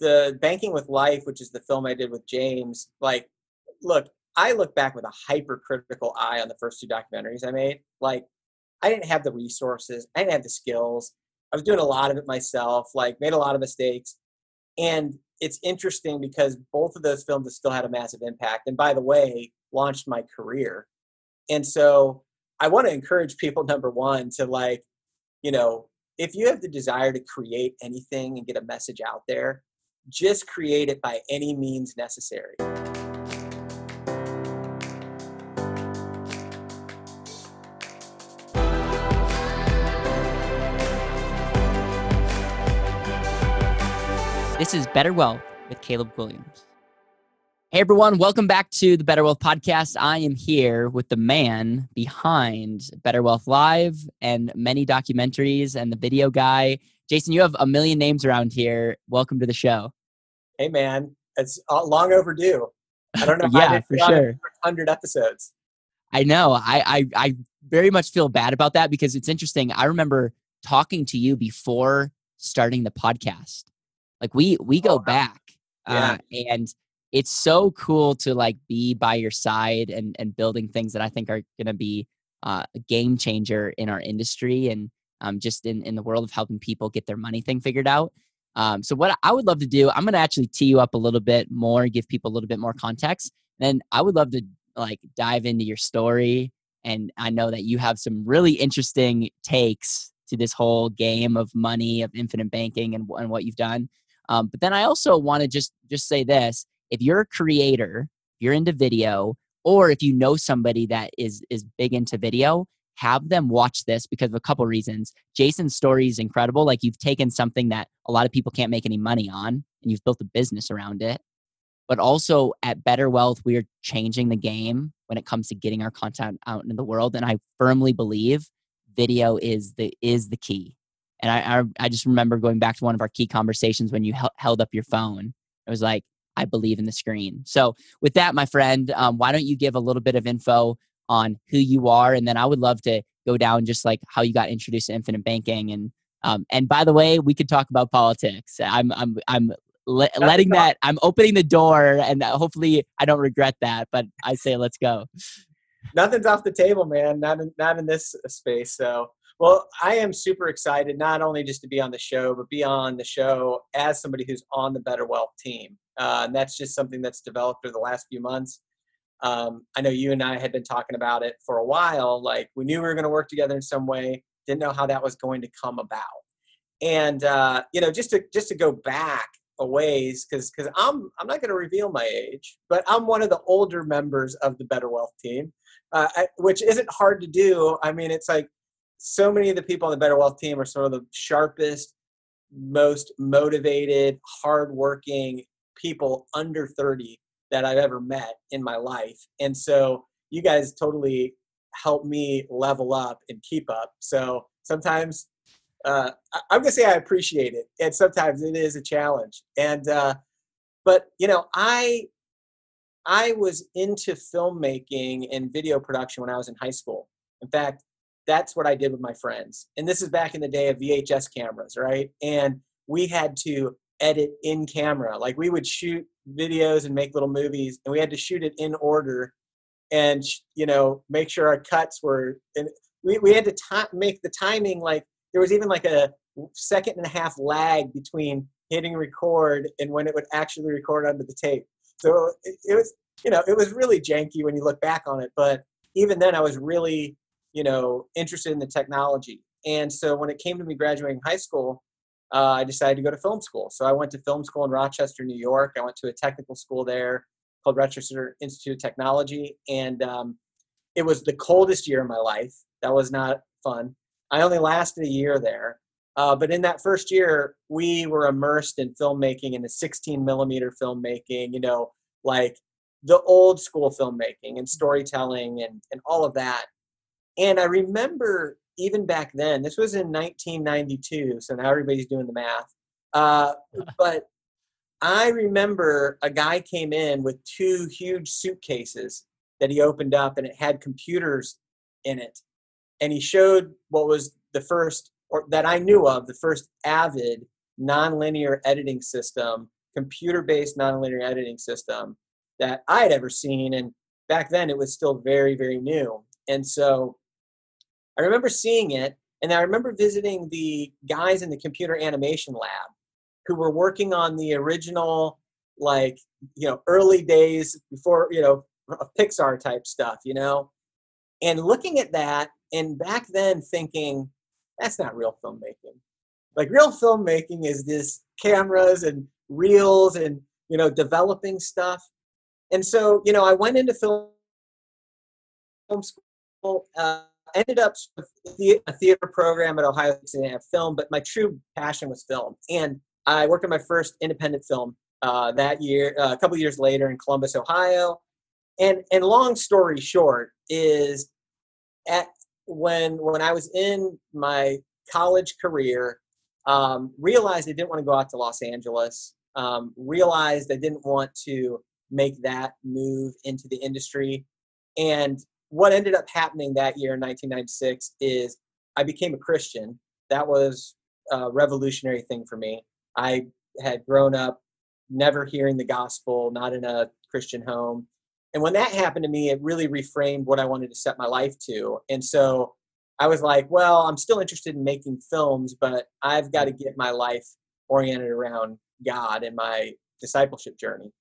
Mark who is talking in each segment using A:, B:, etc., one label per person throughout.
A: the Banking with Life, which is the film I did with James, like, look, I look back with a hypercritical eye on the first two documentaries I made. Like, I didn't have the resources, I didn't have the skills. I was doing a lot of it myself, like, made a lot of mistakes. And it's interesting because both of those films have still had a massive impact. And by the way, launched my career. And so I want to encourage people, number one, to like, you know, if you have the desire to create anything and get a message out there, just create it by any means necessary.
B: This is Better Wealth with Caleb Williams. Hey everyone, welcome back to the Better Wealth podcast. I am here with the man behind Better Wealth Live and many documentaries and the video guy. Jason, you have a million names around here. Welcome to the show.
A: Hey man, it's uh, long overdue. I don't know
B: yeah, for sure.
A: 100 episodes.
B: I know. I, I I very much feel bad about that because it's interesting. I remember talking to you before starting the podcast like we we go oh, back, yeah. uh, and it's so cool to like be by your side and and building things that I think are going to be uh, a game changer in our industry and um, just in in the world of helping people get their money thing figured out. Um, so what I would love to do, I'm going to actually tee you up a little bit more, give people a little bit more context. Then I would love to like dive into your story, and I know that you have some really interesting takes to this whole game of money, of infinite banking, and, and what you've done. Um, but then I also want to just just say this: if you're a creator, you're into video, or if you know somebody that is is big into video, have them watch this because of a couple reasons. Jason's story is incredible. Like you've taken something that a lot of people can't make any money on, and you've built a business around it. But also at Better Wealth, we are changing the game when it comes to getting our content out into the world. And I firmly believe video is the is the key. And I, I, I just remember going back to one of our key conversations when you held up your phone. It was like, I believe in the screen. So, with that, my friend, um, why don't you give a little bit of info on who you are, and then I would love to go down just like how you got introduced to infinite banking, and um, and by the way, we could talk about politics. I'm I'm I'm le- letting that I'm opening the door, and hopefully I don't regret that. But I say let's go.
A: Nothing's off the table, man. Not in, not in this space. So well, I am super excited not only just to be on the show, but be on the show as somebody who's on the Better Wealth team. Uh, and that's just something that's developed over the last few months. Um, I know you and I had been talking about it for a while. Like we knew we were going to work together in some way, didn't know how that was going to come about. And uh, you know, just to just to go back a ways, because because I'm I'm not going to reveal my age, but I'm one of the older members of the Better Wealth team, uh, I, which isn't hard to do. I mean, it's like so many of the people on the Better Wealth team are sort of the sharpest, most motivated, hardworking people under 30 that I've ever met in my life. And so you guys totally help me level up and keep up. So sometimes uh, I'm gonna say I appreciate it, and sometimes it is a challenge. And uh, but you know, I I was into filmmaking and video production when I was in high school. In fact, that's what I did with my friends. And this is back in the day of VHS cameras, right? And we had to edit in camera. Like we would shoot videos and make little movies, and we had to shoot it in order and, you know, make sure our cuts were. And we, we had to t- make the timing like there was even like a second and a half lag between hitting record and when it would actually record onto the tape. So it, it was, you know, it was really janky when you look back on it. But even then, I was really you know, interested in the technology. And so when it came to me graduating high school, uh, I decided to go to film school. So I went to film school in Rochester, New York. I went to a technical school there called Rochester Institute of Technology. And um, it was the coldest year of my life. That was not fun. I only lasted a year there. Uh, but in that first year, we were immersed in filmmaking and the 16 millimeter filmmaking, you know, like the old school filmmaking and storytelling and, and all of that. And I remember even back then, this was in 1992, so now everybody's doing the math. Uh, but I remember a guy came in with two huge suitcases that he opened up, and it had computers in it. And he showed what was the first, or that I knew of, the first Avid nonlinear editing system computer-based nonlinear editing system that I had ever seen. And back then, it was still very, very new. And so I remember seeing it, and I remember visiting the guys in the computer animation lab who were working on the original, like you know, early days before you know Pixar type stuff, you know, and looking at that, and back then thinking that's not real filmmaking. Like real filmmaking is this cameras and reels and you know developing stuff. And so you know I went into film school. Uh, ended up with a theater program at Ohio State and have film, but my true passion was film. And I worked on my first independent film uh, that year, uh, a couple years later in Columbus, Ohio. And and long story short is at when when I was in my college career, um, realized I didn't want to go out to Los Angeles. Um, realized I didn't want to make that move into the industry. And what ended up happening that year in 1996 is I became a Christian. That was a revolutionary thing for me. I had grown up never hearing the gospel, not in a Christian home. And when that happened to me, it really reframed what I wanted to set my life to. And so I was like, well, I'm still interested in making films, but I've got to get my life oriented around God and my discipleship journey.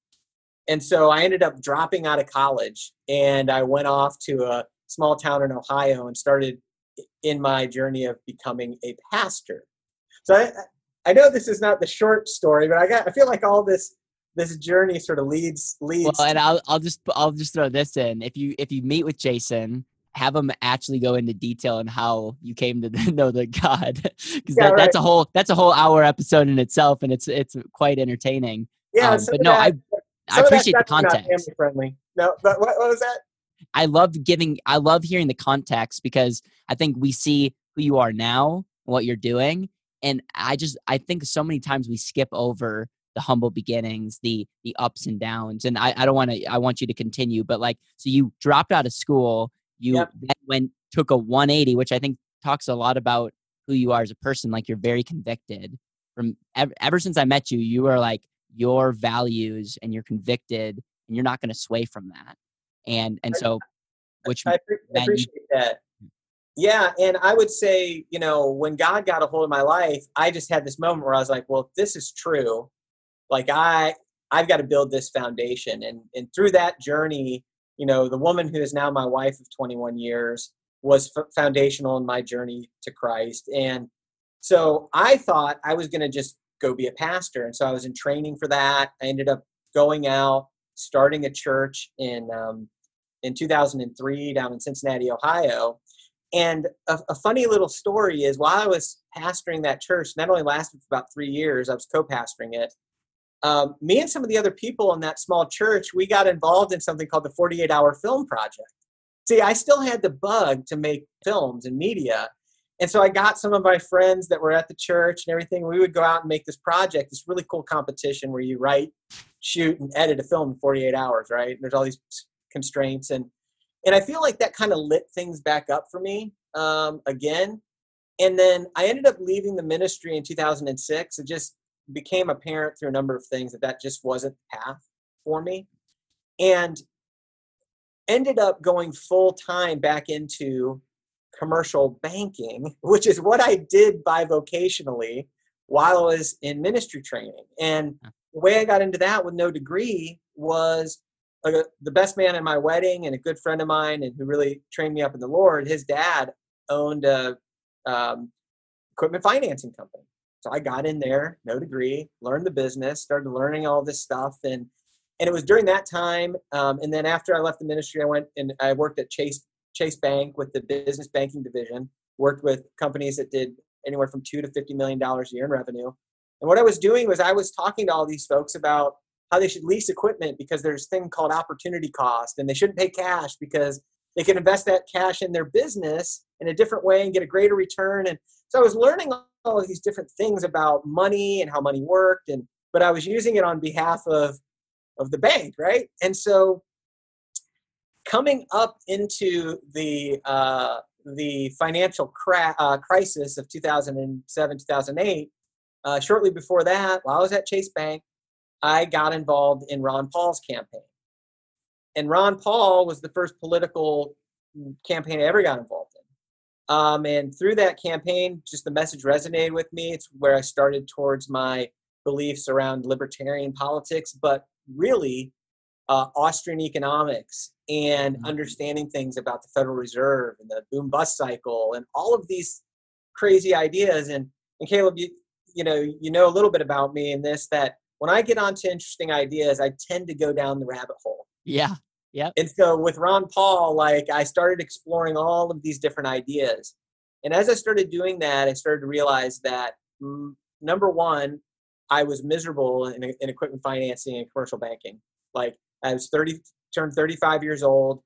A: And so I ended up dropping out of college and I went off to a small town in Ohio and started in my journey of becoming a pastor. So I, I know this is not the short story, but I got I feel like all this this journey sort of leads leads.
B: Well, and I'll I'll just I'll just throw this in. If you if you meet with Jason have him actually go into detail on how you came to know the God, because yeah, that, right. that's a whole that's a whole hour episode in itself, and it's it's quite entertaining.
A: Yeah,
B: um, but no, that, I I appreciate the context.
A: family friendly. No, but what, what was that?
B: I love giving. I love hearing the context because I think we see who you are now, what you're doing, and I just I think so many times we skip over the humble beginnings, the the ups and downs. And I, I don't want to I want you to continue, but like so you dropped out of school you yep. then went took a 180, which I think talks a lot about who you are as a person. Like you're very convicted. From ever, ever since I met you, you are like your values and you're convicted, and you're not going to sway from that. And and so, which
A: I, I appreciate you, that. Hmm. Yeah, and I would say, you know, when God got a hold of my life, I just had this moment where I was like, well, if this is true, like I I've got to build this foundation. And and through that journey, you know, the woman who is now my wife of 21 years was f- foundational in my journey to Christ. And so I thought I was going to just go be a pastor. And so I was in training for that. I ended up going out, starting a church in, um, in 2003 down in Cincinnati, Ohio. And a, a, funny little story is while I was pastoring that church, not only lasted for about three years, I was co pastoring it um, me and some of the other people in that small church, we got involved in something called the 48 Hour Film Project. See, I still had the bug to make films and media. And so I got some of my friends that were at the church and everything. We would go out and make this project, this really cool competition where you write, shoot, and edit a film in 48 hours, right? And there's all these constraints. And, and I feel like that kind of lit things back up for me um, again. And then I ended up leaving the ministry in 2006. It just became apparent through a number of things that that just wasn't the path for me and ended up going full time back into commercial banking which is what i did by vocationally while i was in ministry training. And the way i got into that with no degree was uh, the best man at my wedding and a good friend of mine and who really trained me up in the lord his dad owned a um, equipment financing company. So I got in there, no degree, learned the business, started learning all this stuff, and and it was during that time. Um, and then after I left the ministry, I went and I worked at Chase Chase Bank with the business banking division. Worked with companies that did anywhere from two to fifty million dollars a year in revenue. And what I was doing was I was talking to all these folks about how they should lease equipment because there's a thing called opportunity cost, and they shouldn't pay cash because they can invest that cash in their business in a different way and get a greater return. And so I was learning all of these different things about money and how money worked and but i was using it on behalf of of the bank right and so coming up into the uh, the financial cra- uh, crisis of 2007 2008 uh, shortly before that while i was at chase bank I got involved in Ron Paul's campaign. And Ron Paul was the first political campaign I ever got involved in. Um, and through that campaign, just the message resonated with me. It's where I started towards my beliefs around libertarian politics, but really uh, Austrian economics and mm-hmm. understanding things about the Federal Reserve and the boom bust cycle and all of these crazy ideas. And, and Caleb, you, you know, you know a little bit about me in this that when I get onto interesting ideas, I tend to go down the rabbit hole.
B: Yeah. Yeah.
A: And so with Ron Paul, like I started exploring all of these different ideas. And as I started doing that, I started to realize that mm, number one, I was miserable in, in equipment financing and commercial banking. Like I was 30, turned 35 years old.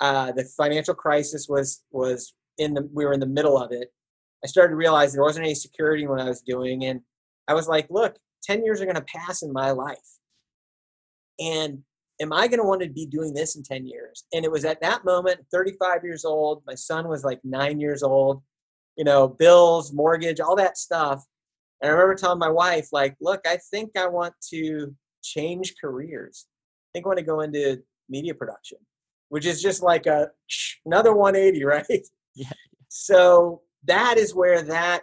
A: Uh, the financial crisis was was in the we were in the middle of it. I started to realize there wasn't any security in what I was doing, and I was like, look, 10 years are going to pass in my life, and am I going to want to be doing this in 10 years? And it was at that moment, 35 years old. My son was like nine years old. You know, bills, mortgage, all that stuff. And I remember telling my wife, like, look, I think I want to change careers. I think I want to go into media production, which is just like a another 180, right?
B: Yeah.
A: So that is where that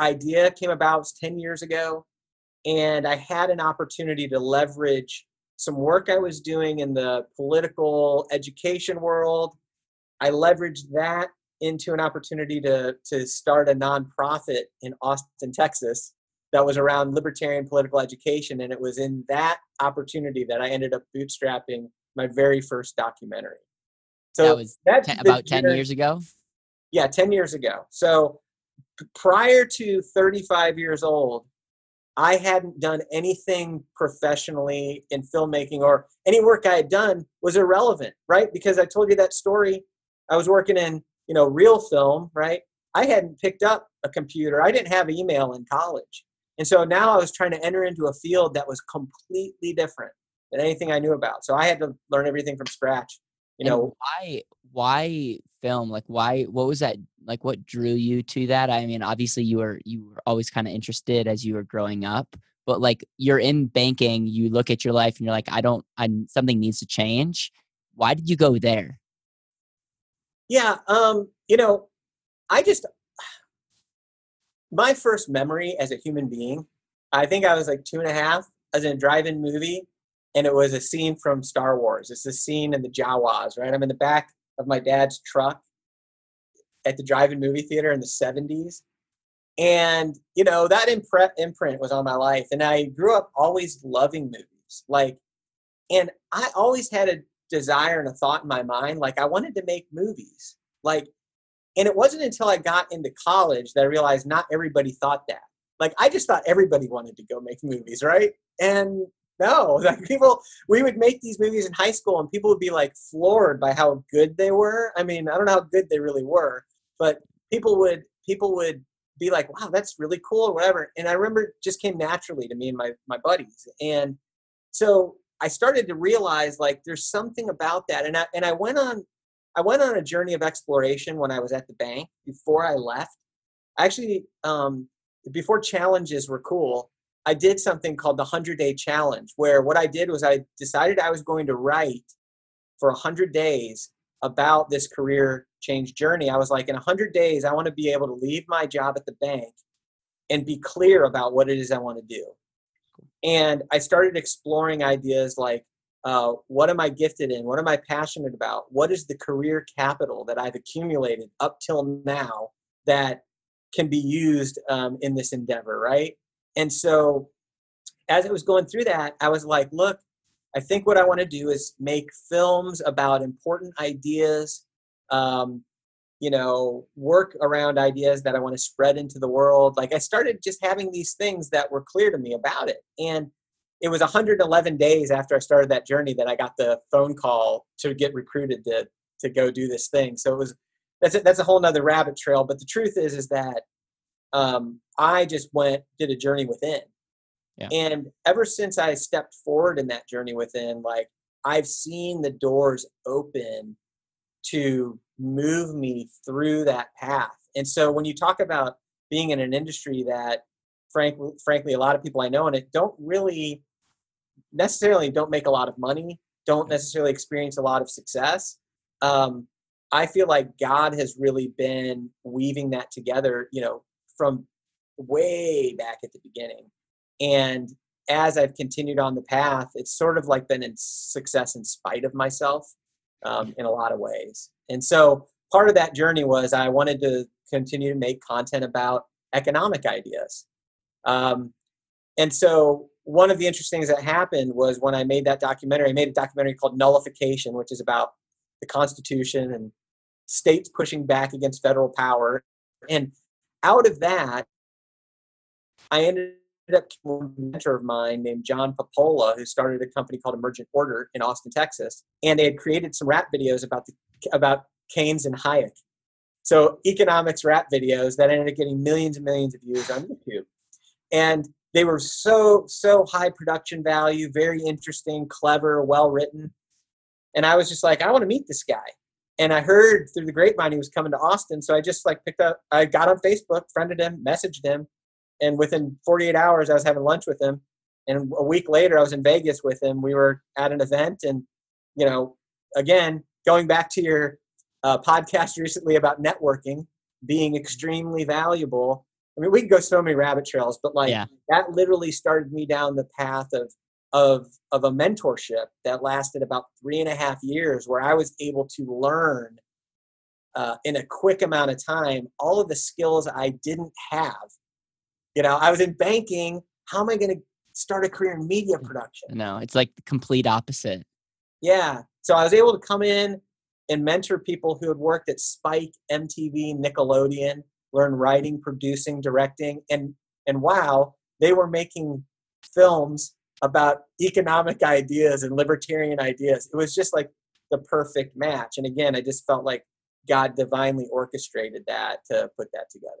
A: idea came about. It's 10 years ago. And I had an opportunity to leverage some work I was doing in the political education world. I leveraged that into an opportunity to to start a nonprofit in Austin, Texas, that was around libertarian political education, and it was in that opportunity that I ended up bootstrapping my very first documentary.
B: So that was ten, about ten years ago.
A: Yeah, ten years ago. So prior to 35 years old, I hadn't done anything professionally in filmmaking, or any work I had done was irrelevant, right? Because I told you that story. I was working in you know, real film, right? I hadn't picked up a computer. I didn't have email in college. And so now I was trying to enter into a field that was completely different than anything I knew about. So I had to learn everything from scratch. You and know,
B: why why film? Like why what was that like what drew you to that? I mean, obviously you were you were always kind of interested as you were growing up, but like you're in banking, you look at your life and you're like, I don't I something needs to change. Why did you go there?
A: Yeah, um, you know, I just my first memory as a human being, I think I was like two and a half. I was in a drive-in movie, and it was a scene from Star Wars. It's a scene in the Jawas, right? I'm in the back of my dad's truck at the drive-in movie theater in the 70s. And, you know, that imprint, imprint was on my life. And I grew up always loving movies. Like, and I always had a desire and a thought in my mind like i wanted to make movies like and it wasn't until i got into college that i realized not everybody thought that. Like i just thought everybody wanted to go make movies right? And no like people we would make these movies in high school and people would be like floored by how good they were. I mean i don't know how good they really were but people would people would be like wow that's really cool or whatever. And i remember it just came naturally to me and my my buddies. And so I started to realize like there's something about that, and I and I went on I went on a journey of exploration when I was at the bank before I left. Actually, um, before challenges were cool, I did something called the 100 Day Challenge, where what I did was I decided I was going to write for 100 days about this career change journey. I was like, in 100 days, I want to be able to leave my job at the bank and be clear about what it is I want to do. And I started exploring ideas like uh, what am I gifted in? What am I passionate about? What is the career capital that I've accumulated up till now that can be used um, in this endeavor, right? And so as I was going through that, I was like, look, I think what I want to do is make films about important ideas um, you know work around ideas that i want to spread into the world like i started just having these things that were clear to me about it and it was 111 days after i started that journey that i got the phone call to get recruited to to go do this thing so it was that's a, that's a whole nother rabbit trail but the truth is is that um, i just went did a journey within yeah. and ever since i stepped forward in that journey within like i've seen the doors open to move me through that path. And so when you talk about being in an industry that frankly frankly a lot of people I know in it don't really necessarily don't make a lot of money, don't necessarily experience a lot of success. Um, I feel like God has really been weaving that together, you know, from way back at the beginning. And as I've continued on the path, it's sort of like been in success in spite of myself um, in a lot of ways. And so part of that journey was I wanted to continue to make content about economic ideas. Um, and so one of the interesting things that happened was when I made that documentary, I made a documentary called Nullification, which is about the Constitution and states pushing back against federal power. And out of that, I ended up with a mentor of mine named John Papola, who started a company called Emergent Order in Austin, Texas, and they had created some rap videos about the about Keynes and Hayek. So economics rap videos that ended up getting millions and millions of views on YouTube, and they were so so high production value, very interesting, clever, well written, and I was just like, I want to meet this guy. And I heard through the grapevine he was coming to Austin, so I just like picked up. I got on Facebook, friended him, messaged him, and within 48 hours, I was having lunch with him. And a week later, I was in Vegas with him. We were at an event, and you know, again, going back to your uh, podcast recently about networking being extremely valuable. I mean, we can go so many rabbit trails, but like yeah. that literally started me down the path of of of a mentorship that lasted about three and a half years, where I was able to learn uh, in a quick amount of time all of the skills I didn't have you know, I was in banking. How am I going to start a career in media mm, production?
B: No, it's like the complete opposite.
A: Yeah. So I was able to come in and mentor people who had worked at Spike, MTV, Nickelodeon, learn writing, producing, directing, and and wow, they were making films about economic ideas and libertarian ideas. It was just like the perfect match. And again, I just felt like God divinely orchestrated that to put that together.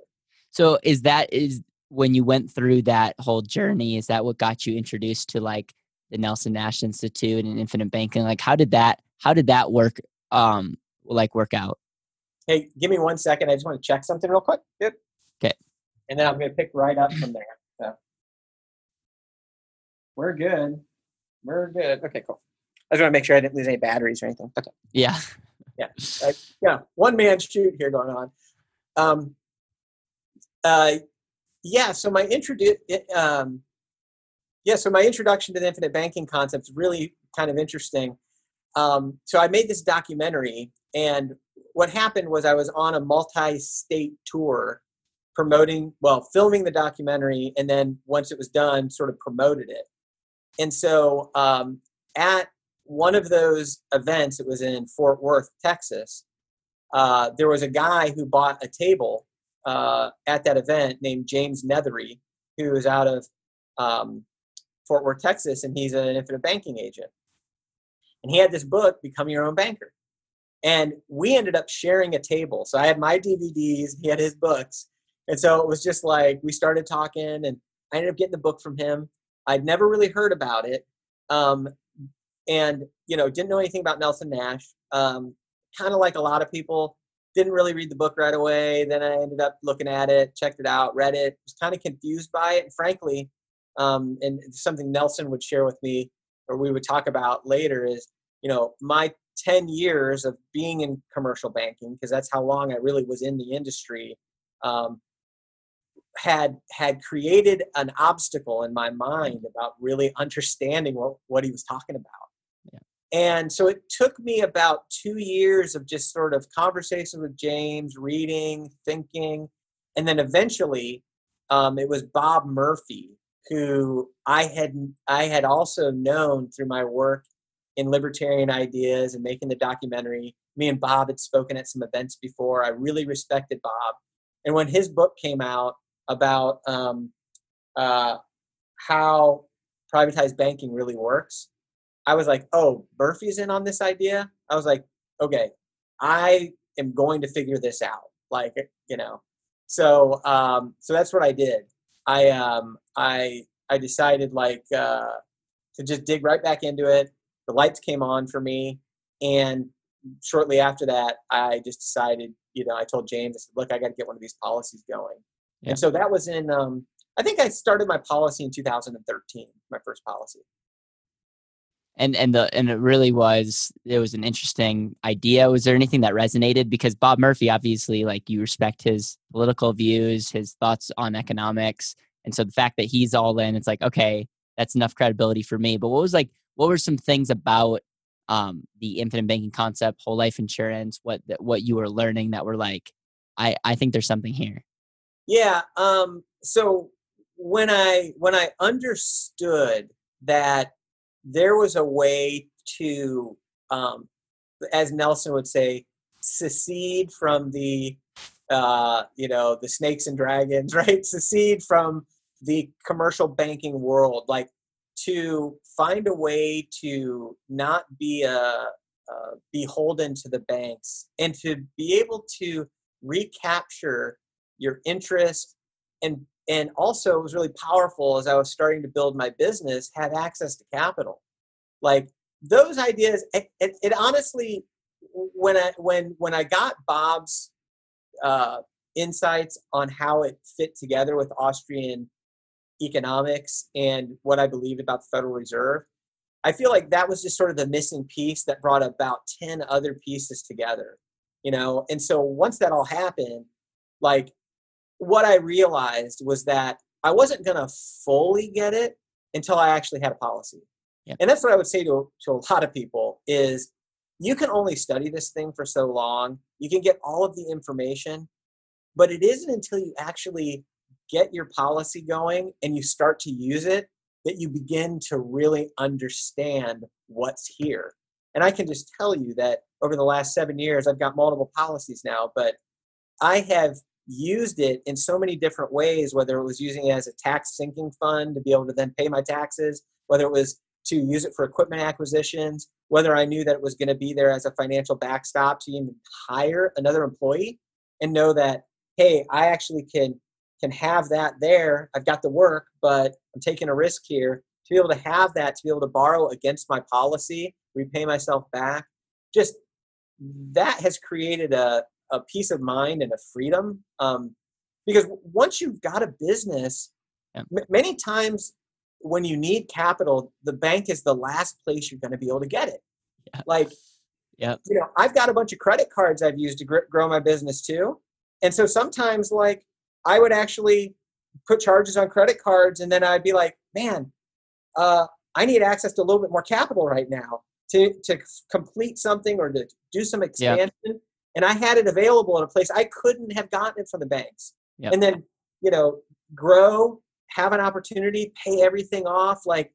B: So is that is when you went through that whole journey, is that what got you introduced to like the Nelson Nash Institute and infinite banking? Like how did that how did that work um like work out?
A: Hey, give me one second. I just want to check something real quick. Yep.
B: Okay.
A: And then I'm gonna pick right up from there. So we're good. We're good. Okay, cool. I just want to make sure I didn't lose any batteries or anything. Okay.
B: Yeah.
A: Yeah. Yeah. One man shoot here going on. Um, uh, yeah, so my introdu- um, yeah, so my introduction to the infinite banking concept is really kind of interesting. Um, so I made this documentary, and what happened was I was on a multi-state tour promoting, well, filming the documentary, and then once it was done, sort of promoted it. And so um, at one of those events, it was in Fort Worth, Texas. Uh, there was a guy who bought a table uh, at that event named James Neathery, who is out of um, Fort Worth, Texas, and he's an infinite banking agent. And he had this book, Become Your Own Banker. And we ended up sharing a table. So I had my DVDs, he had his books. And so it was just like we started talking, and I ended up getting the book from him. I'd never really heard about it. Um, and, you know, didn't know anything about Nelson Nash. Um, kind of like a lot of people, didn't really read the book right away. Then I ended up looking at it, checked it out, read it, was kind of confused by it. And frankly, um, and something Nelson would share with me or we would talk about later is, you know, my 10 years of being in commercial banking, because that's how long I really was in the industry, um, had had created an obstacle in my mind about really understanding what, what he was talking about. And so it took me about two years of just sort of conversation with James, reading, thinking, and then eventually um, it was Bob Murphy who I had I had also known through my work in libertarian ideas and making the documentary. Me and Bob had spoken at some events before. I really respected Bob, and when his book came out about um, uh, how privatized banking really works, I was like, oh, Murphy's in on this idea. I was like, okay, I am going to figure this out. Like, you know, so um, so that's what I did. I um, I I decided like uh, to just dig right back into it. The lights came on for me, and shortly after that, I just decided. You know, I told James, I said, look, I got to get one of these policies going. Yeah. And so that was in. Um, I think I started my policy in 2013, my first policy.
B: and and the and it really was it was an interesting idea was there anything that resonated because bob murphy obviously like you respect his political views his thoughts on economics and so the fact that he's all in it's like okay that's enough credibility for me but what was like what were some things about um, the infinite banking concept whole life insurance what what you were learning that were like i i think there's something here
A: yeah um so when i when i understood that there was a way to, um, as Nelson would say, secede from the, uh, you know, the snakes and dragons, right? Secede from the commercial banking world, like to find a way to not be a, uh, uh, beholden to the banks and to be able to recapture your interest and and also it was really powerful as i was starting to build my business had access to capital. Like those ideas it, it, it honestly when i when when i got bob's uh, insights on how it fit together with austrian economics and what i believed about the federal reserve i feel like that was just sort of the missing piece that brought about 10 other pieces together you know and so once that all happened like what I realized was that I wasn't going to fully get it until I actually had a policy. Yeah. And that's what I would say to, to a lot of people is you can only study this thing for so long. You can get all of the information, but it isn't until you actually get your policy going and you start to use it that you begin to really understand what's here. And I can just tell you that over the last seven years, I've got multiple policies now, but I have used it in so many different ways, whether it was using it as a tax sinking fund to be able to then pay my taxes, whether it was to use it for equipment acquisitions, whether I knew that it was going to be there as a financial backstop to even hire another employee and know that, hey, I actually can can have that there. I've got the work, but I'm taking a risk here to be able to have that, to be able to borrow against my policy, repay myself back. Just that has created a, a peace of mind and a freedom. Um, because once you've got a business, yeah. m- many times when you need capital, the bank is the last place you're going to be able to get it. Yeah. Like, yeah, you know, I've got a bunch of credit cards I've used to gr- grow my business too, and so sometimes like I would actually put charges on credit cards, and then I'd be like, man, uh, I need access to a little bit more capital right now to to complete something or to do some expansion. Yep and I had it available in a place I couldn't have gotten it from the banks. Yep. And then, you know, grow, have an opportunity, pay everything off. Like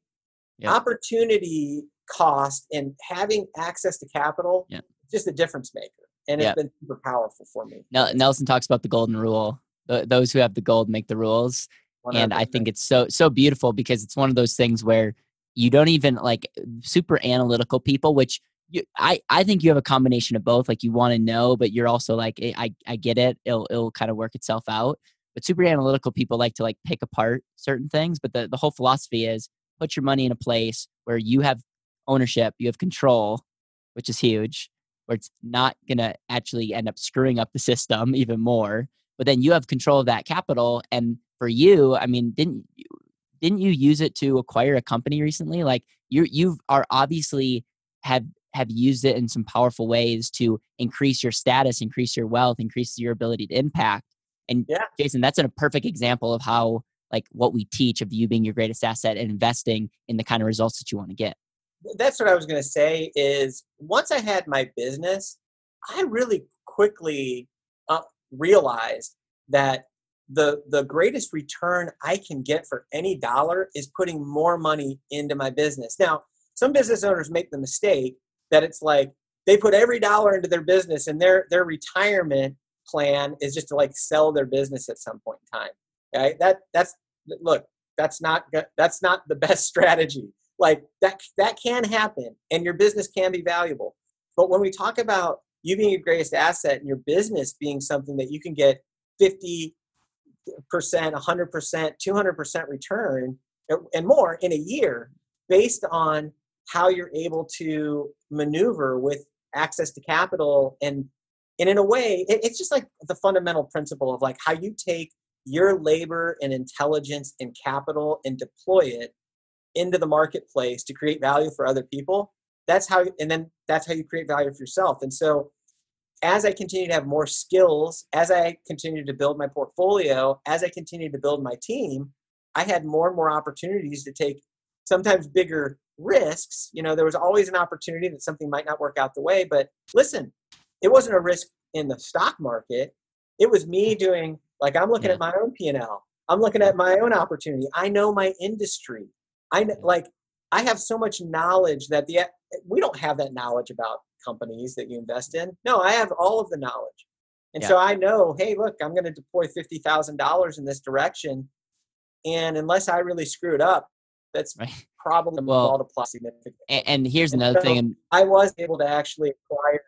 A: yep. opportunity cost and having access to capital, just a difference maker. And it's been super powerful for me.
B: Nelson talks about the golden rule. Those who have the gold make the rules. 100%. And I think it's so so beautiful because it's one of those things where you don't even like super analytical people, which you, I, I think you have a combination of both. Like you want to know, but you're also like, eh, I, I get it. It'll, it'll kind of work itself out. But super analytical people like to like pick apart certain things. But the, the whole philosophy is put your money in a place where you have ownership, you have control, which is huge, where it's not going to actually end up screwing up the system even more. But then you have control of that capital. And for you, I mean, didn't you, didn't you use it to acquire a company recently? Like you you are obviously have have used it in some powerful ways to increase your status, increase your wealth, increase your ability to impact. And yeah. Jason, that's a perfect example of how like what we teach of you being your greatest asset and investing in the kind of results that you want to get.
A: That's what I was going to say is once I had my business, I really quickly uh, realized that the the greatest return I can get for any dollar is putting more money into my business. Now, some business owners make the mistake that it's like they put every dollar into their business and their their retirement plan is just to like sell their business at some point in time okay that that's look that's not that's not the best strategy. Like that that can happen and your business can be valuable. But when we talk about you being your greatest asset and your business being something that you can get 50 percent 100 percent 200 percent return uh, and more in a year based on how you're able to maneuver with access to capital and and in a way it, it's just like the fundamental principle of like how you take your labor and intelligence and capital and deploy it into the marketplace to create value for other people that's how and then that's how you create value for yourself. And so as i continue to have more skills as i continue to build my portfolio as i continue to build my team i had more and more opportunities to take sometimes bigger risks. You know there was always an opportunity that something might not work out the way but listen it wasn't a risk in the stock market. It was me doing like i'm looking yeah. at my own p&l i'm looking at my own opportunity. I know my industry. I like i have so much knowledge that the we don't have that knowledge about companies that you invest in. No i have all of the knowledge. And yeah. so i know hey look i'm going to deploy $50000 in this direction and unless i really screw it up that's right. probably well, multiply significantly.
B: and, and here's and another so thing
A: i was able to actually acquire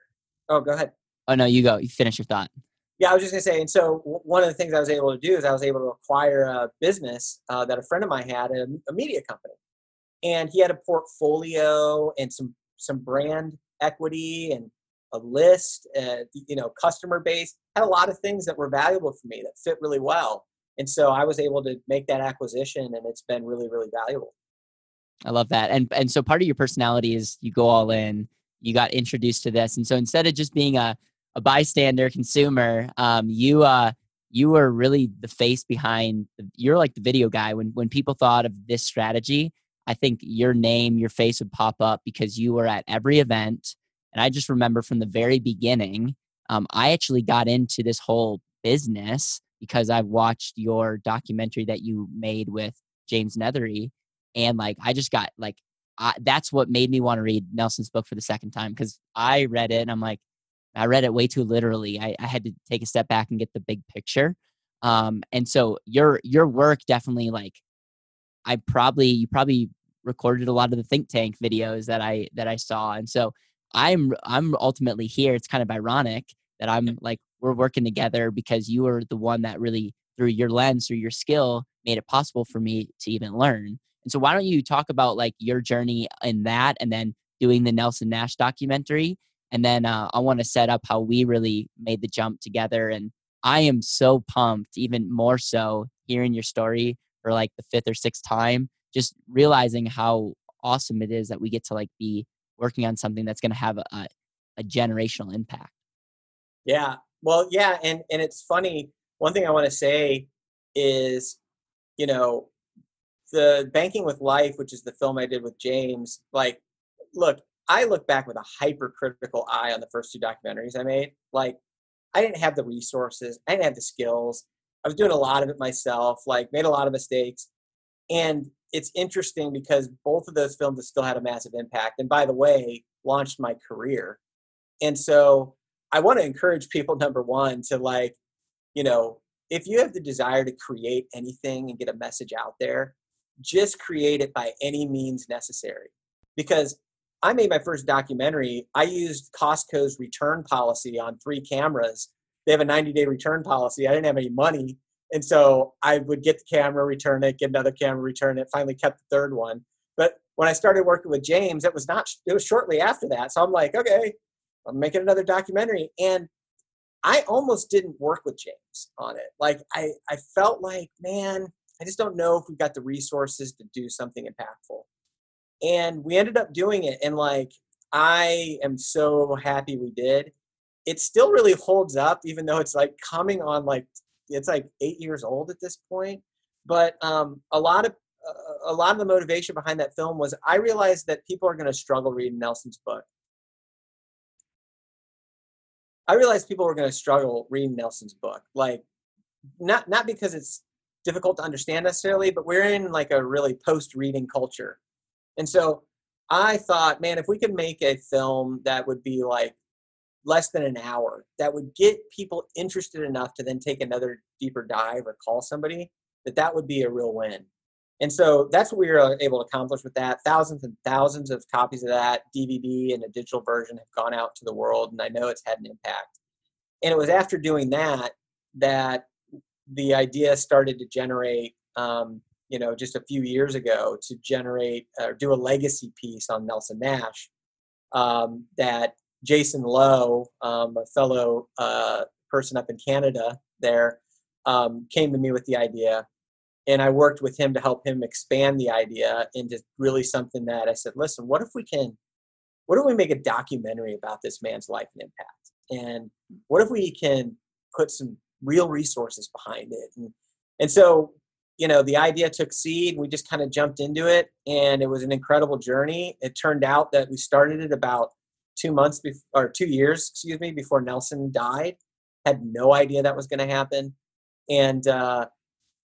A: oh go ahead.
B: Oh no you go you finish your thought.
A: Yeah, I was just gonna say, and so one of the things I was able to do is I was able to acquire a business uh, that a friend of mine had, a, a, media company, and he had a portfolio and some some brand equity and a list, uh, you know, customer base, had a lot of things that were valuable for me that fit really well, and so I was able to make that acquisition, and it's been really really valuable.
B: I love that, and and so part of your personality is you go all in. You got introduced to this, and so instead of just being a a bystander consumer, um, you uh, you were really the face behind. You're like the video guy. When when people thought of this strategy, I think your name, your face would pop up because you were at every event. And I just remember from the very beginning, um, I actually got into this whole business because I've watched your documentary that you made with James Neathery. and like I just got like I, that's what made me want to read Nelson's book for the second time because I read it and I'm like, I read it way too literally. I, I had to take a step back and get the big picture. Um, and so your your work definitely like I probably you probably recorded a lot of the think tank videos that I that I saw. And so I'm I'm ultimately here. It's kind of ironic that I'm like we're working together because you were the one that really through your lens through your skill made it possible for me to even learn. And so why don't you talk about like your journey in that and then doing the Nelson Nash documentary and then uh, I want to set up how we really made the jump together. And I am so pumped, even more so, hearing your story for like the fifth or sixth time, just realizing how awesome it is that we get to like be working on something that's going to have a, a generational impact.
A: Yeah. Well, yeah. And, and it's funny. One thing I want to say is, you know, the Banking with Life, which is the film I did with James, like, look, I look back with a hypercritical eye on the first two documentaries I made. Like, I didn't have the resources, I didn't have the skills. I was doing a lot of it myself, like, made a lot of mistakes. And it's interesting because both of those films have still had a massive impact. And by the way, launched my career. And so I want to encourage people, number one, to like, you know, if you have the desire to create anything and get a message out there, just create it by any means necessary. Because I made my first documentary. I used Costco's return policy on three cameras. They have a 90 day return policy. I didn't have any money. And so I would get the camera, return it, get another camera, return it, finally kept the third one. But when I started working with James, it was not, it was shortly after that. So I'm like, okay, I'm making another documentary. And I almost didn't work with James on it. Like I, I felt like, man, I just don't know if we've got the resources to do something impactful and we ended up doing it and like i am so happy we did it still really holds up even though it's like coming on like it's like eight years old at this point. But um, a lot of a lot of the motivation behind that film was i realized that people are going to struggle reading nelson's book. I realized people were going to struggle reading nelson's book. Like not not because it's difficult to understand necessarily but we're in like a really post reading culture. And so I thought, man, if we could make a film that would be like less than an hour, that would get people interested enough to then take another deeper dive or call somebody, that that would be a real win. And so that's what we were able to accomplish with that. Thousands and thousands of copies of that DVD and a digital version have gone out to the world, and I know it's had an impact. And it was after doing that that the idea started to generate um, you know, just a few years ago to generate or uh, do a legacy piece on Nelson Nash um, that Jason Lowe, um, a fellow uh, person up in Canada there, um, came to me with the idea. and I worked with him to help him expand the idea into really something that I said, listen, what if we can, what if we make a documentary about this man's life and impact? And what if we can put some real resources behind it? And, and so, you know, the idea took seed. We just kind of jumped into it, and it was an incredible journey. It turned out that we started it about two months before, or two years, excuse me, before Nelson died. Had no idea that was going to happen, and uh,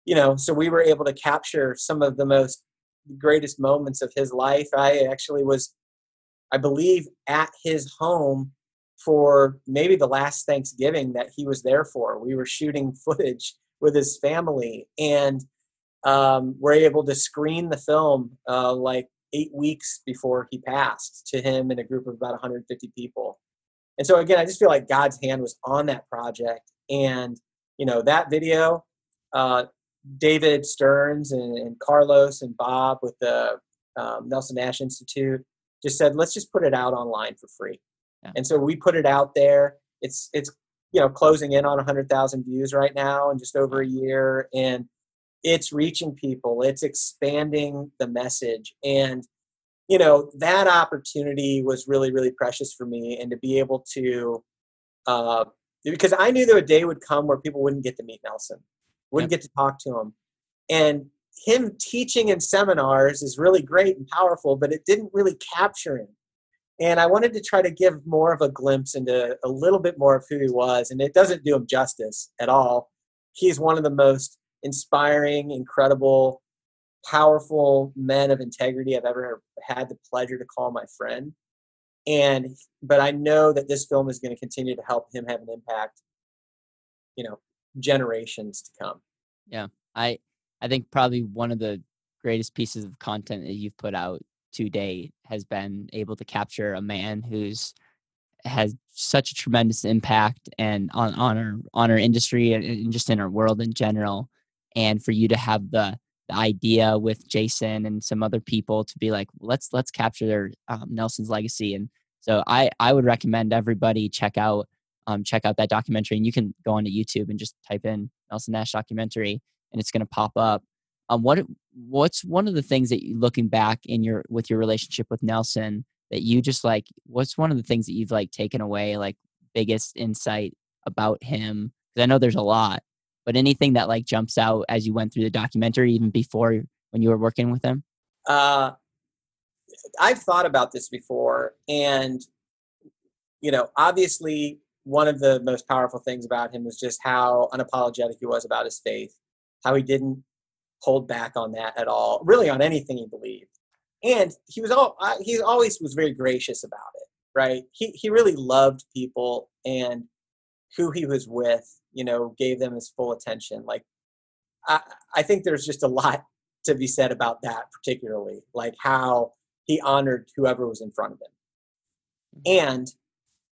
A: you know, so we were able to capture some of the most greatest moments of his life. I actually was, I believe, at his home for maybe the last Thanksgiving that he was there for. We were shooting footage with his family, and um, we're able to screen the film uh, like eight weeks before he passed to him and a group of about 150 people. And so again, I just feel like God's hand was on that project, and you know that video. Uh, David Stearns and, and, Carlos and Bob with the um, Nelson Nash Institute just said, let's just put it out online for free. Yeah. And so we put it out there. It's it's you know closing in on 100,000 views right now in just over a year, and it's reaching people. It's expanding the message, and you know that opportunity was really really precious for me, and to be able to. Uh, because I knew that a day would come where people wouldn't get to meet Nelson, wouldn't yep. get to talk to him, and him teaching in seminars is really great and powerful, but it didn't really capture him and I wanted to try to give more of a glimpse into a little bit more of who he was. And it doesn't do him justice at all. He's one of the most inspiring, incredible, powerful men of integrity I've ever had the pleasure to call my friend. And, but I know that this film is going to continue to help him have an impact, you know, generations to come.
B: Yeah. I, I think probably one of the greatest pieces of content that you've put out to date has been able to capture a man who's has such a tremendous impact and on, on our on our industry and just in our world in general and for you to have the the idea with jason and some other people to be like let's let's capture their um, nelson's legacy and so i i would recommend everybody check out um, check out that documentary and you can go onto youtube and just type in nelson nash documentary and it's going to pop up um, what what's one of the things that you looking back in your with your relationship with Nelson that you just like? What's one of the things that you've like taken away, like biggest insight about him? Because I know there's a lot, but anything that like jumps out as you went through the documentary, even before when you were working with him.
A: Uh, I've thought about this before, and you know, obviously, one of the most powerful things about him was just how unapologetic he was about his faith, how he didn't hold back on that at all, really on anything he believed. And he was all he always was very gracious about it, right? He he really loved people and who he was with, you know, gave them his full attention. Like I I think there's just a lot to be said about that particularly, like how he honored whoever was in front of him. Mm-hmm. And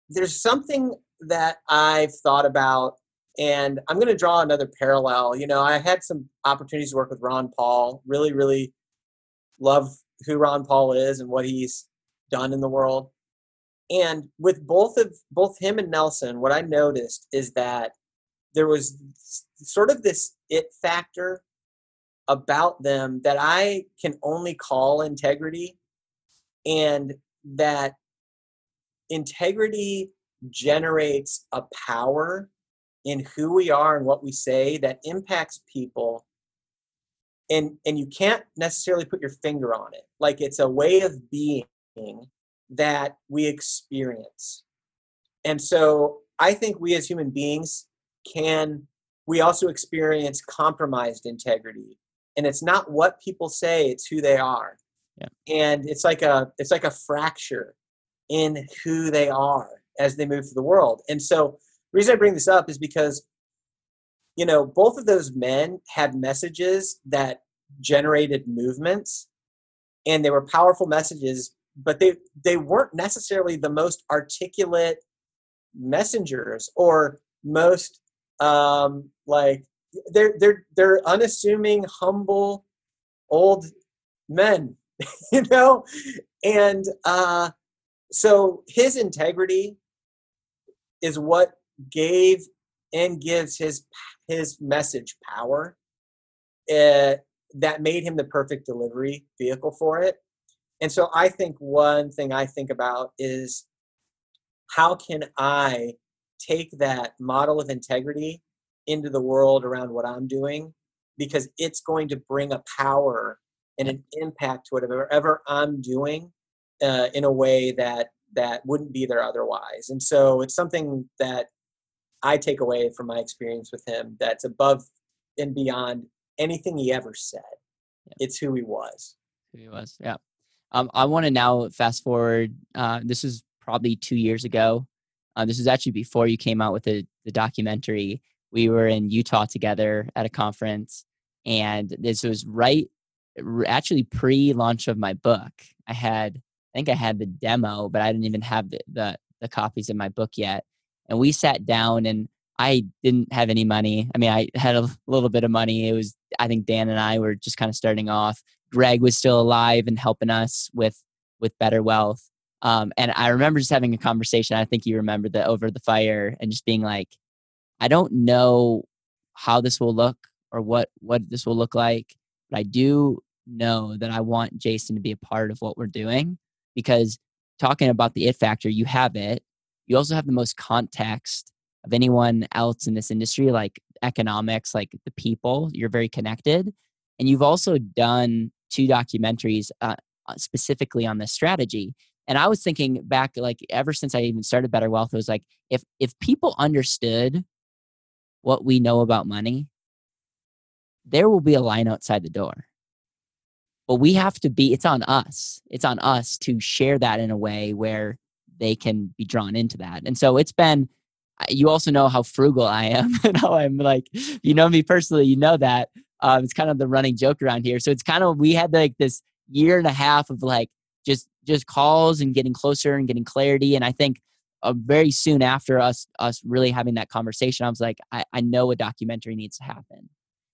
A: there's something that I've thought about and I'm going to draw another parallel. You know, I had some opportunities to work with Ron Paul. Really, really love who Ron Paul is and what he's done in the world. And with both of both him and Nelson, what I noticed is that there was sort of this it factor about them that I can only call integrity, and that integrity generates a power in who we are and what we say that impacts people. And and you can't necessarily put your finger on it. Like it's a way of being that we experience. And so i think we as human beings can we also experience compromised integrity. And it's not what people say it's who they are. Yeah. and it's like a it's like a fracture in who they are as they move through the world. And so reason I bring this up is because, you know, both of those men had messages that generated movements and they were powerful messages, but they, they weren't necessarily the most articulate messengers or most um, like they're they're they're unassuming, humble, old men, you know, and uh, so his integrity is what gave and gives his his message power uh, that made him the perfect delivery vehicle for it. And so I think one thing I think about is how can I take that model of integrity into the world around what I'm doing because it's going to bring a power and an impact to whatever I'm doing uh, in a way that that wouldn't be there otherwise. And so it's something that I take away from my experience with him that's above and beyond anything he ever said. Yeah. It's who he was.
B: Who he was, yeah. Um, I want to now fast forward. Uh, this is probably two years ago. Uh, this is actually before you came out with the, the documentary. We were in Utah together at a conference, and this was right, actually pre-launch of my book. I had, I think I had the demo, but I didn't even have the, the, the copies of my book yet. And we sat down, and I didn't have any money. I mean, I had a little bit of money. It was, I think Dan and I were just kind of starting off. Greg was still alive and helping us with with Better Wealth. Um, and I remember just having a conversation. I think you remember the over the fire and just being like, I don't know how this will look or what what this will look like, but I do know that I want Jason to be a part of what we're doing because talking about the it factor, you have it. You also have the most context of anyone else in this industry, like economics, like the people. You're very connected, and you've also done two documentaries uh, uh specifically on this strategy. And i was thinking back like ever since i even started better wealth it was like if if people understood what we know about money there will be a line outside the door. But we have to be it's on us. It's on us to share that in a way where they can be drawn into that. And so it's been you also know how frugal i am and how i'm like you know me personally you know that um, it's kind of the running joke around here so it's kind of we had like this year and a half of like just just calls and getting closer and getting clarity. And I think uh, very soon after us us really having that conversation, I was like, I, I know a documentary needs to happen.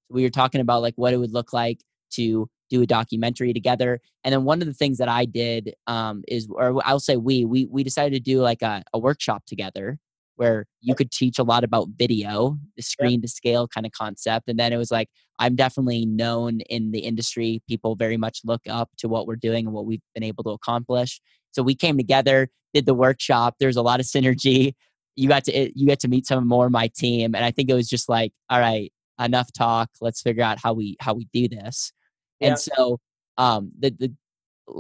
B: We were talking about like what it would look like to do a documentary together. And then one of the things that I did um, is, or I'll say we, we we decided to do like a, a workshop together where you could teach a lot about video, the screen to scale kind of concept. And then it was like, I'm definitely known in the industry. People very much look up to what we're doing and what we've been able to accomplish. So we came together, did the workshop. There's a lot of synergy. You got to you got to meet some more of my team, and I think it was just like, all right, enough talk. Let's figure out how we how we do this. Yeah. And so um, the the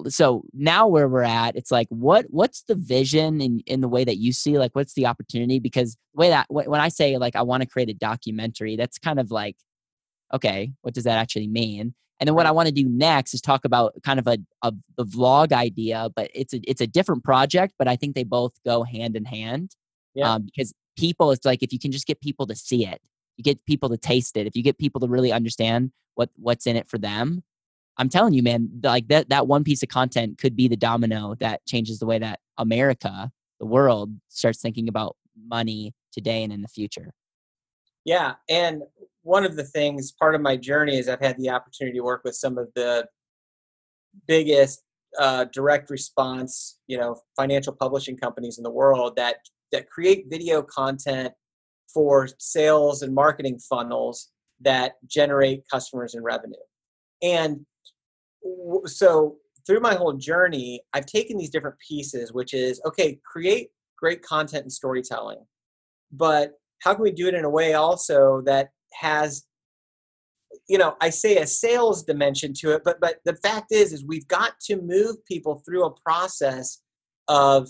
B: so now where we're at it's like what what's the vision in in the way that you see like what's the opportunity? Because the way that when i say like i want to create a documentary that's kind of like okay what does that actually mean? And then what i want to do next is talk about kind of a, a the vlog idea but it's a it's a different project but i think they both go hand in hand yeah. Um, because people it's like if you can just get people to see it you get people to taste it if you get people to really understand what what's in it for them I'm telling you, man, like that that one piece of content could be the domino that changes the way that America, the world, starts thinking about money today and in the future.
A: Yeah, and one of the things, part of my journey is I've had the opportunity to work with some of the biggest uh, direct response, you know, financial publishing companies in the world that that create video content for sales and marketing funnels that generate customers and revenue. And so through my whole journey, I've taken these different pieces, which is okay, create great content and storytelling, but how can we do it in a way also that has you know i say a sales dimension to it but but the fact is is we've got to move people through a process of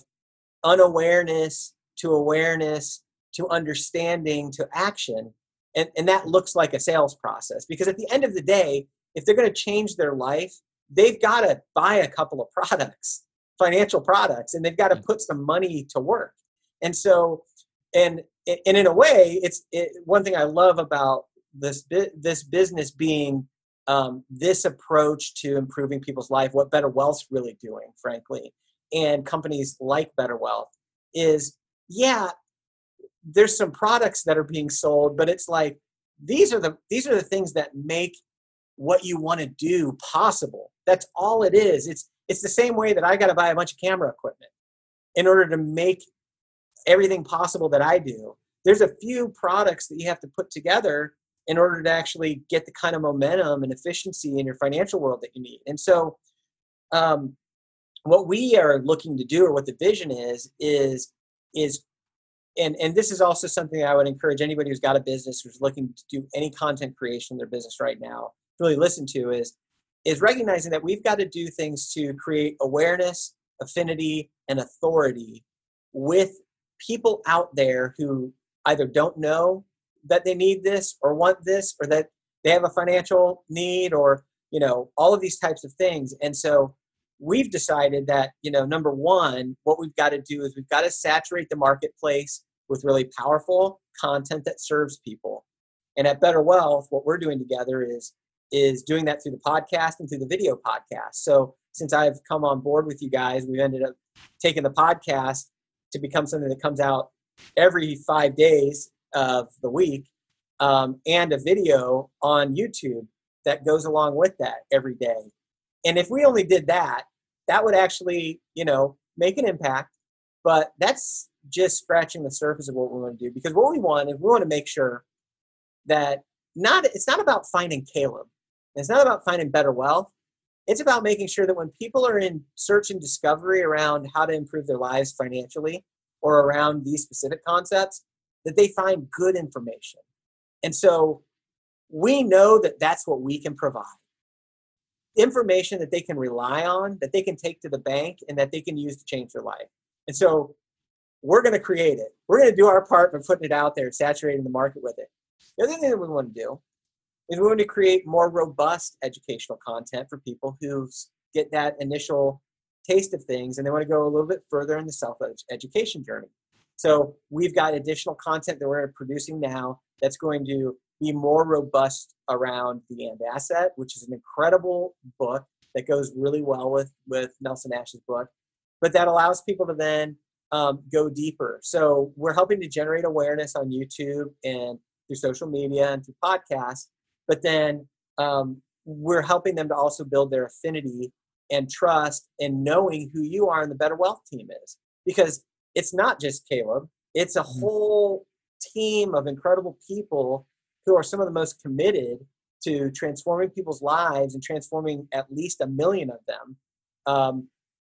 A: unawareness to awareness to understanding to action and and that looks like a sales process because at the end of the day if they're going to change their life, they've got to buy a couple of products, financial products, and they've got to put some money to work. And so, and and in a way, it's it, one thing I love about this this business being um, this approach to improving people's life. What Better Wealth's really doing, frankly, and companies like Better Wealth is yeah, there's some products that are being sold, but it's like these are the these are the things that make what you want to do possible. That's all it is. It's it's the same way that I got to buy a bunch of camera equipment in order to make everything possible that I do. There's a few products that you have to put together in order to actually get the kind of momentum and efficiency in your financial world that you need. And so, um, what we are looking to do, or what the vision is, is is and and this is also something I would encourage anybody who's got a business who's looking to do any content creation in their business right now really listen to is is recognizing that we've got to do things to create awareness, affinity, and authority with people out there who either don't know that they need this or want this or that they have a financial need or you know all of these types of things. And so we've decided that you know number one what we've got to do is we've got to saturate the marketplace with really powerful content that serves people. And at better wealth what we're doing together is is doing that through the podcast and through the video podcast so since i've come on board with you guys we've ended up taking the podcast to become something that comes out every five days of the week um, and a video on youtube that goes along with that every day and if we only did that, that would actually, you know, make an impact. But that's just scratching the surface of what we want to do because what we want is we want to make sure that not it's not about finding Caleb. It's not about finding better wealth. It's about making sure that when people are in search and discovery around how to improve their lives financially or around these specific concepts, that they find good information. And so we know that that's what we can provide information that they can rely on, that they can take to the bank, and that they can use to change their life. And so we're going to create it. We're going to do our part by putting it out there, saturating the market with it. The other thing that we want to do is we want to create more robust educational content for people who get that initial taste of things and they want to go a little bit further in the self education journey. So we've got additional content that we're producing now that's going to be more robust around the and asset, which is an incredible book that goes really well with with Nelson Nash's book, but that allows people to then um, go deeper. So we're helping to generate awareness on YouTube and through social media and through podcasts, but then um, we're helping them to also build their affinity and trust and knowing who you are and the Better Wealth team is, because it's not just Caleb; it's a mm-hmm. whole team of incredible people who are some of the most committed to transforming people's lives and transforming at least a million of them. Um,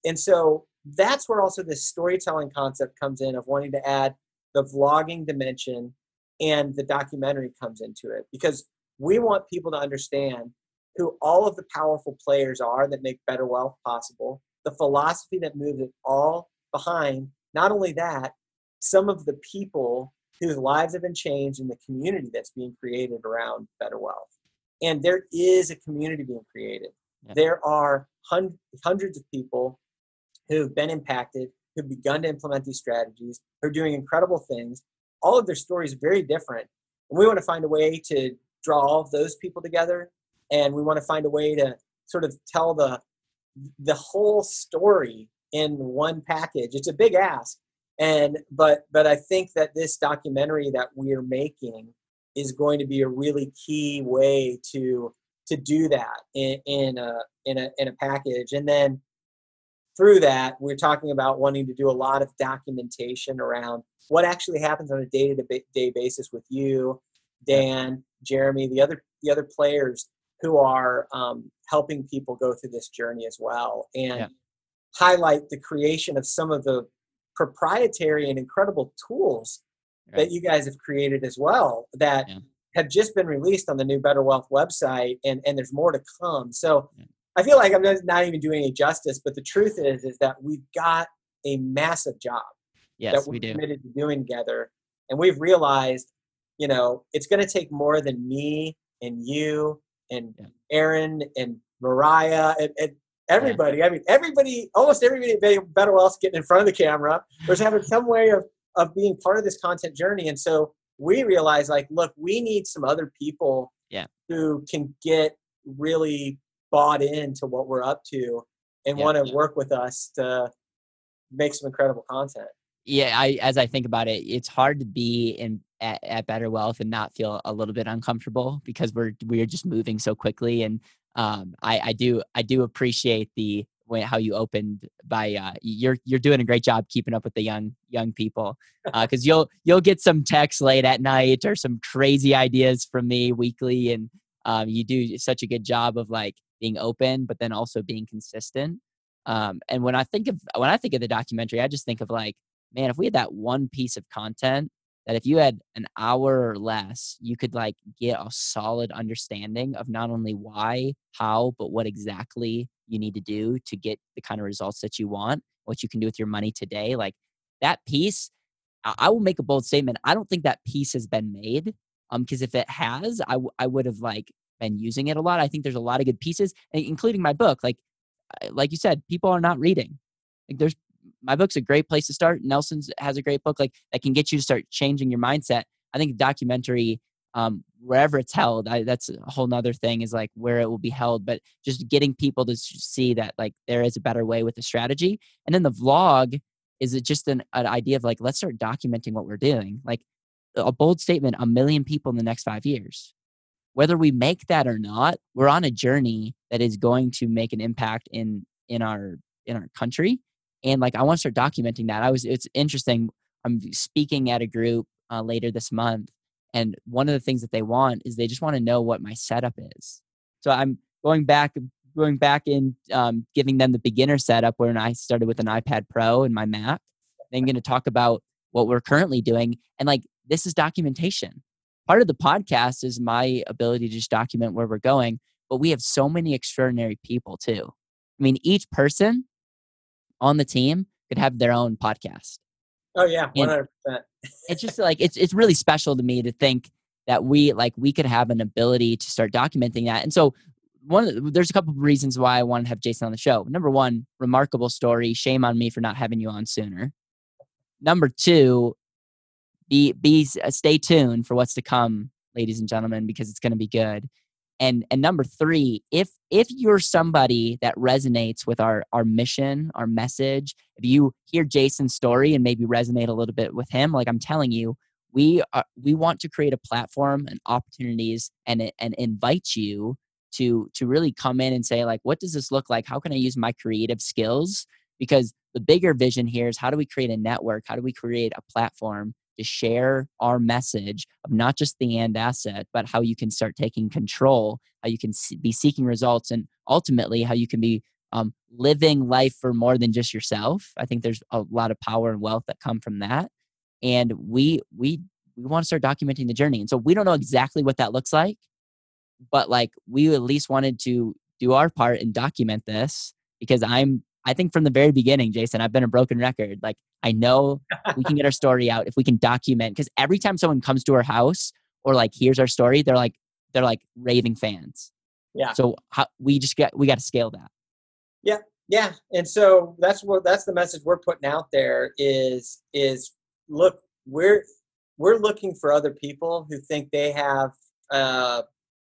A: and so that's where also this storytelling concept comes in of wanting to add the vlogging dimension and the documentary comes into it because we want people to understand who all of the powerful players are that make better wealth possible, the philosophy that moves it all behind. Not only that, some of the people whose lives have been changed in the community that's being created around better wealth. And there is a community being created. Yeah. There are hun- hundreds of people who've been impacted, who've begun to implement these strategies, who are doing incredible things. All of their stories are very different. And we want to find a way to draw all of those people together. And we want to find a way to sort of tell the the whole story in one package. It's a big ask, and but but i think that this documentary that we're making is going to be a really key way to to do that in, in a in a in a package and then through that we're talking about wanting to do a lot of documentation around what actually happens on a day-to-day basis with you dan jeremy the other the other players who are um, helping people go through this journey as well and yeah. highlight the creation of some of the proprietary and incredible tools right. that you guys have created as well that yeah. have just been released on the new Better Wealth website, and and there's more to come. So. Yeah. I feel like I'm not even doing any justice, but the truth is, is that we've got a massive job
B: yes,
A: that we're
B: we do.
A: committed to doing together, and we've realized, you know, it's going to take more than me and you and yeah. Aaron and Mariah and, and, Everybody, yeah. I mean, everybody, almost everybody better well getting in front of the camera was having some way of, of being part of this content journey. And so we realized, like, look, we need some other people
B: yeah.
A: who can get really bought into what we're up to and want to work with us to make some incredible content.
B: Yeah, I as I think about it, it's hard to be in at, at Better Wealth and not feel a little bit uncomfortable because we're we're just moving so quickly. And um, I, I do I do appreciate the how you opened by uh, you're you're doing a great job keeping up with the young young people because uh, you'll you'll get some texts late at night or some crazy ideas from me weekly. And um, you do such a good job of like being open but then also being consistent. Um, and when i think of when i think of the documentary i just think of like man if we had that one piece of content that if you had an hour or less, you could like get a solid understanding of not only why, how, but what exactly you need to do to get the kind of results that you want, what you can do with your money today. Like that piece, I will make a bold statement. I don't think that piece has been made. Um, because if it has, I, w- I would have like been using it a lot. I think there's a lot of good pieces, including my book. Like, like you said, people are not reading. Like there's my book's a great place to start. Nelson's has a great book like that can get you to start changing your mindset. I think documentary, um, wherever it's held, I, that's a whole nother thing is like where it will be held, but just getting people to see that like there is a better way with the strategy. And then the vlog is it just an, an idea of like, let's start documenting what we're doing. Like a bold statement, a million people in the next five years. Whether we make that or not, we're on a journey that is going to make an impact in in our in our country and like i want to start documenting that i was it's interesting i'm speaking at a group uh, later this month and one of the things that they want is they just want to know what my setup is. So i'm going back going back and um, giving them the beginner setup when i started with an ipad pro and my mac then going to talk about what we're currently doing and like this is documentation. Part of the podcast is my ability to just document where we're going but we have so many extraordinary people too. I mean each person on the team could have their own podcast.
A: Oh yeah, one hundred percent.
B: It's just like it's it's really special to me to think that we like we could have an ability to start documenting that. And so one the, there's a couple of reasons why I want to have Jason on the show. Number one, remarkable story. Shame on me for not having you on sooner. Number two, be be uh, stay tuned for what's to come, ladies and gentlemen, because it's going to be good and and number three if if you're somebody that resonates with our our mission our message if you hear jason's story and maybe resonate a little bit with him like i'm telling you we are we want to create a platform and opportunities and and invite you to to really come in and say like what does this look like? How can i use my creative skills? Because the bigger vision here is how do we create a network? How do we create a platform to share our message of not just the and asset, but how you can start taking control, how you can be seeking results, and ultimately how you can be um, living life for more than just yourself. I think there's a lot of power and wealth that come from that, and we we we want to start documenting the journey. And so we don't know exactly what that looks like, but like we at least wanted to do our part and document this because I'm I think from the very beginning, Jason, I've been a broken record. Like I know we can get our story out if we can document. Because every time someone comes to our house or like hears our story, they're like they're like raving fans.
A: Yeah.
B: So how, we just get we got to scale that.
A: Yeah, yeah, and so that's what that's the message we're putting out there is is look we're we're looking for other people who think they have uh,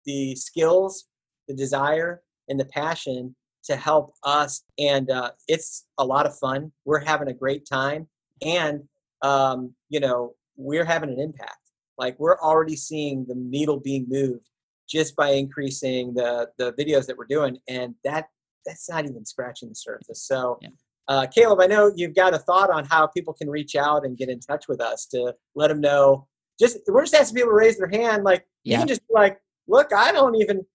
A: the skills, the desire, and the passion to help us. And uh, it's a lot of fun. We're having a great time. And, um, you know, we're having an impact. Like we're already seeing the needle being moved just by increasing the, the videos that we're doing. And that that's not even scratching the surface. So, yeah. uh, Caleb, I know you've got a thought on how people can reach out and get in touch with us to let them know. Just we're just asking people to raise their hand. Like yeah. you can just be like, look, I don't even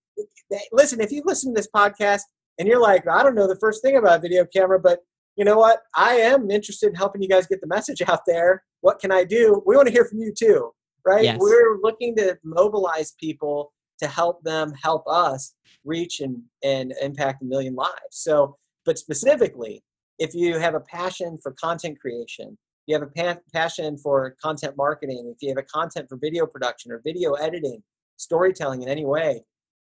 A: listen. If you listen to this podcast, and you're like, I don't know the first thing about video camera, but you know what? I am interested in helping you guys get the message out there. What can I do? We want to hear from you too, right? Yes. We're looking to mobilize people to help them help us reach and, and impact a million lives. So, but specifically, if you have a passion for content creation, you have a pa- passion for content marketing, if you have a content for video production or video editing, storytelling in any way,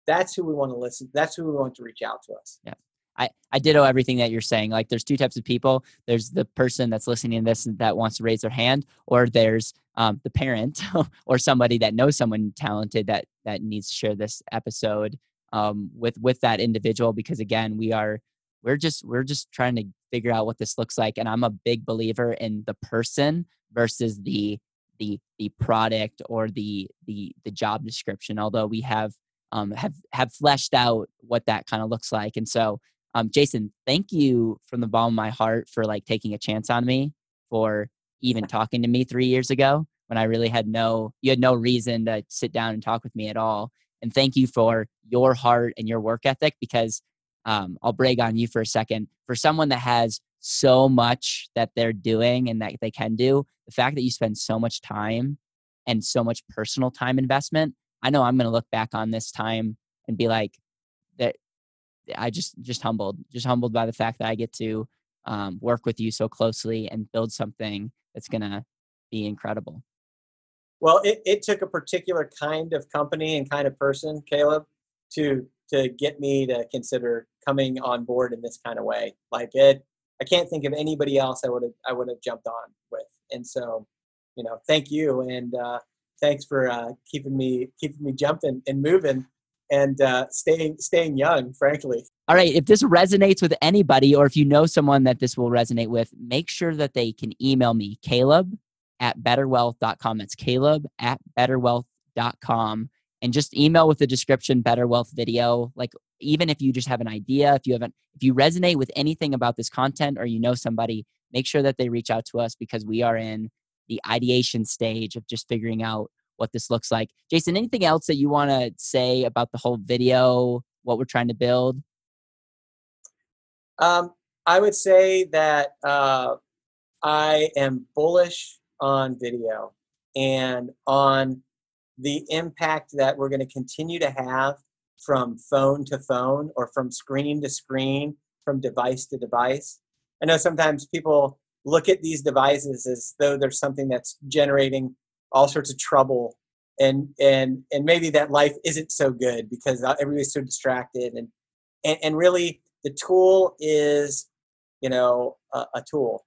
A: that's who we want to listen. That's who we want to reach out to us.
B: Yeah. I, I ditto everything that you're saying. Like there's two types of people. There's the person that's listening to this that wants to raise their hand, or there's um, the parent or somebody that knows someone talented that that needs to share this episode um, with with that individual. Because again, we are we're just we're just trying to figure out what this looks like. And I'm a big believer in the person versus the the the product or the the the job description. Although we have um, have have fleshed out what that kind of looks like. And so Um, Jason, thank you from the bottom of my heart for like taking a chance on me, for even talking to me three years ago when I really had no, you had no reason to sit down and talk with me at all. And thank you for your heart and your work ethic because um, I'll brag on you for a second. For someone that has so much that they're doing and that they can do, the fact that you spend so much time and so much personal time investment, I know I'm going to look back on this time and be like, that I just just humbled, just humbled by the fact that I get to um, work with you so closely and build something that's going to be incredible.
A: Well, it, it took a particular kind of company and kind of person, Caleb, to to get me to consider coming on board in this kind of way. Like it, I can't think of anybody else I would have I would have jumped on with. And so, you know, thank you and uh, thanks for uh, keeping me keeping me jumping and moving and uh, staying staying young. Frankly.
B: All right. If this resonates with anybody, or if you know someone that this will resonate with, make sure that they can email me, Caleb at betterwealth.com. That's Caleb at betterwealth.com. And just email with the description Better Wealth video. Like even if you just have an idea, if you haven't, if you resonate with anything about this content or you know somebody, make sure that they reach out to us because we are in the ideation stage of just figuring out what this looks like. Jason, anything else that you want to say about the whole video, what we're trying to build?
A: Um, I would say that uh, I am bullish on video and on the impact that we're going to continue to have from phone to phone or from screen to screen, from device to device. I know sometimes people look at these devices as though there's something that's generating all sorts of trouble and and and maybe that life isn't so good because everybody's so distracted. And and, and really the tool is you know a, a tool.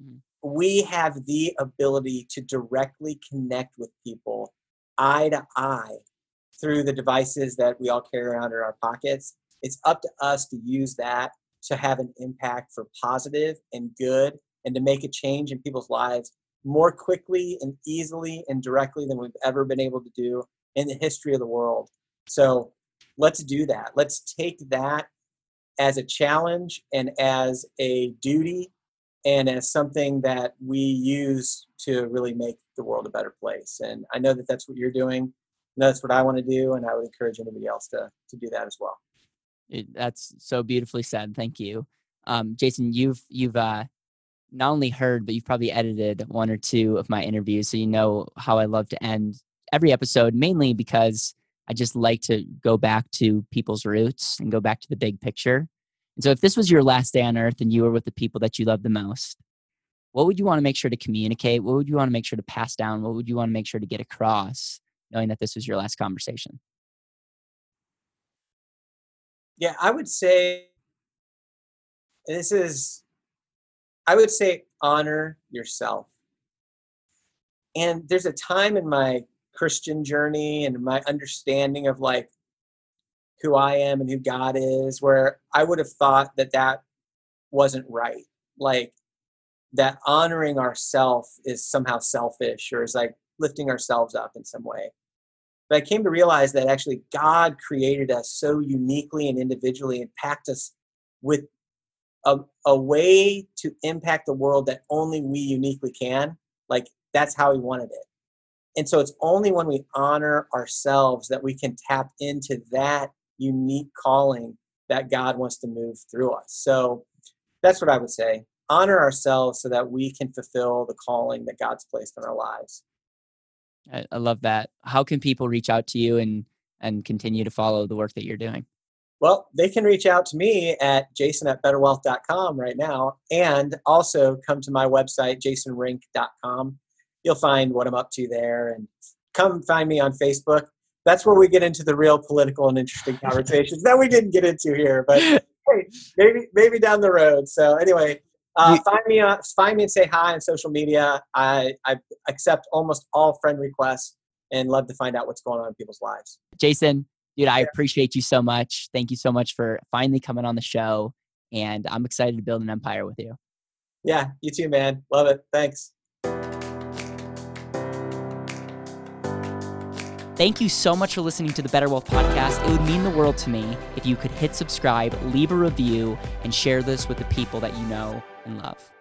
A: Mm-hmm. we have the ability to directly connect with people eye to eye through the devices that we all carry around in our pockets. It's up to us to use that to have an impact for positive and good and to make a change in people's lives more quickly and easily and directly than we've ever been able to do in the history of the world. So let's do that. Let's take that as a challenge and as a duty and as something that we use to really make the world a better place. And I know that that's what you're doing. that's what I want to do. And I would encourage anybody else to, to do that as well.
B: That's so beautifully said. Thank you. Um, Jason, you've, you've, uh, not only heard, but you've probably edited one or two of my interviews. So you know how I love to end every episode, mainly because I just like to go back to people's roots and go back to the big picture. And so if this was your last day on earth and you were with the people that you love the most, what would you want to make sure to communicate? What would you want to make sure to pass down? What would you want to make sure to get across, knowing that this was your last conversation?
A: Yeah, I would say this is I would say honor yourself. And there's a time in my Christian journey and my understanding of like who I am and who God is where I would have thought that that wasn't right. Like that honoring ourself is somehow selfish or is like lifting ourselves up in some way. But I came to realize that actually God created us so uniquely and individually and packed us with a, a way to impact the world that only we uniquely can. Like that's how he wanted it. And so it's only when we honor ourselves that we can tap into that unique calling that God wants to move through us. So that's what I would say. Honor ourselves so that we can fulfill the calling that God's placed in our lives.
B: I, I love that. How can people reach out to you and and continue to follow the work that you're doing?
A: Well, they can reach out to me at jason at betterwealth.com right now and also come to my website, jasonrink.com. You'll find what I'm up to there and come find me on Facebook. That's where we get into the real political and interesting conversations that we didn't get into here, but hey, maybe maybe down the road. So anyway, uh, find me on find me and say hi on social media. I, I accept almost all friend requests and love to find out what's going on in people's lives.
B: Jason, dude, I appreciate you so much. Thank you so much for finally coming on the show. And I'm excited to build an empire with you.
A: Yeah, you too, man. Love it. Thanks.
B: Thank you so much for listening to the Better Wealth Podcast. It would mean the world to me if you could hit subscribe, leave a review, and share this with the people that you know and love.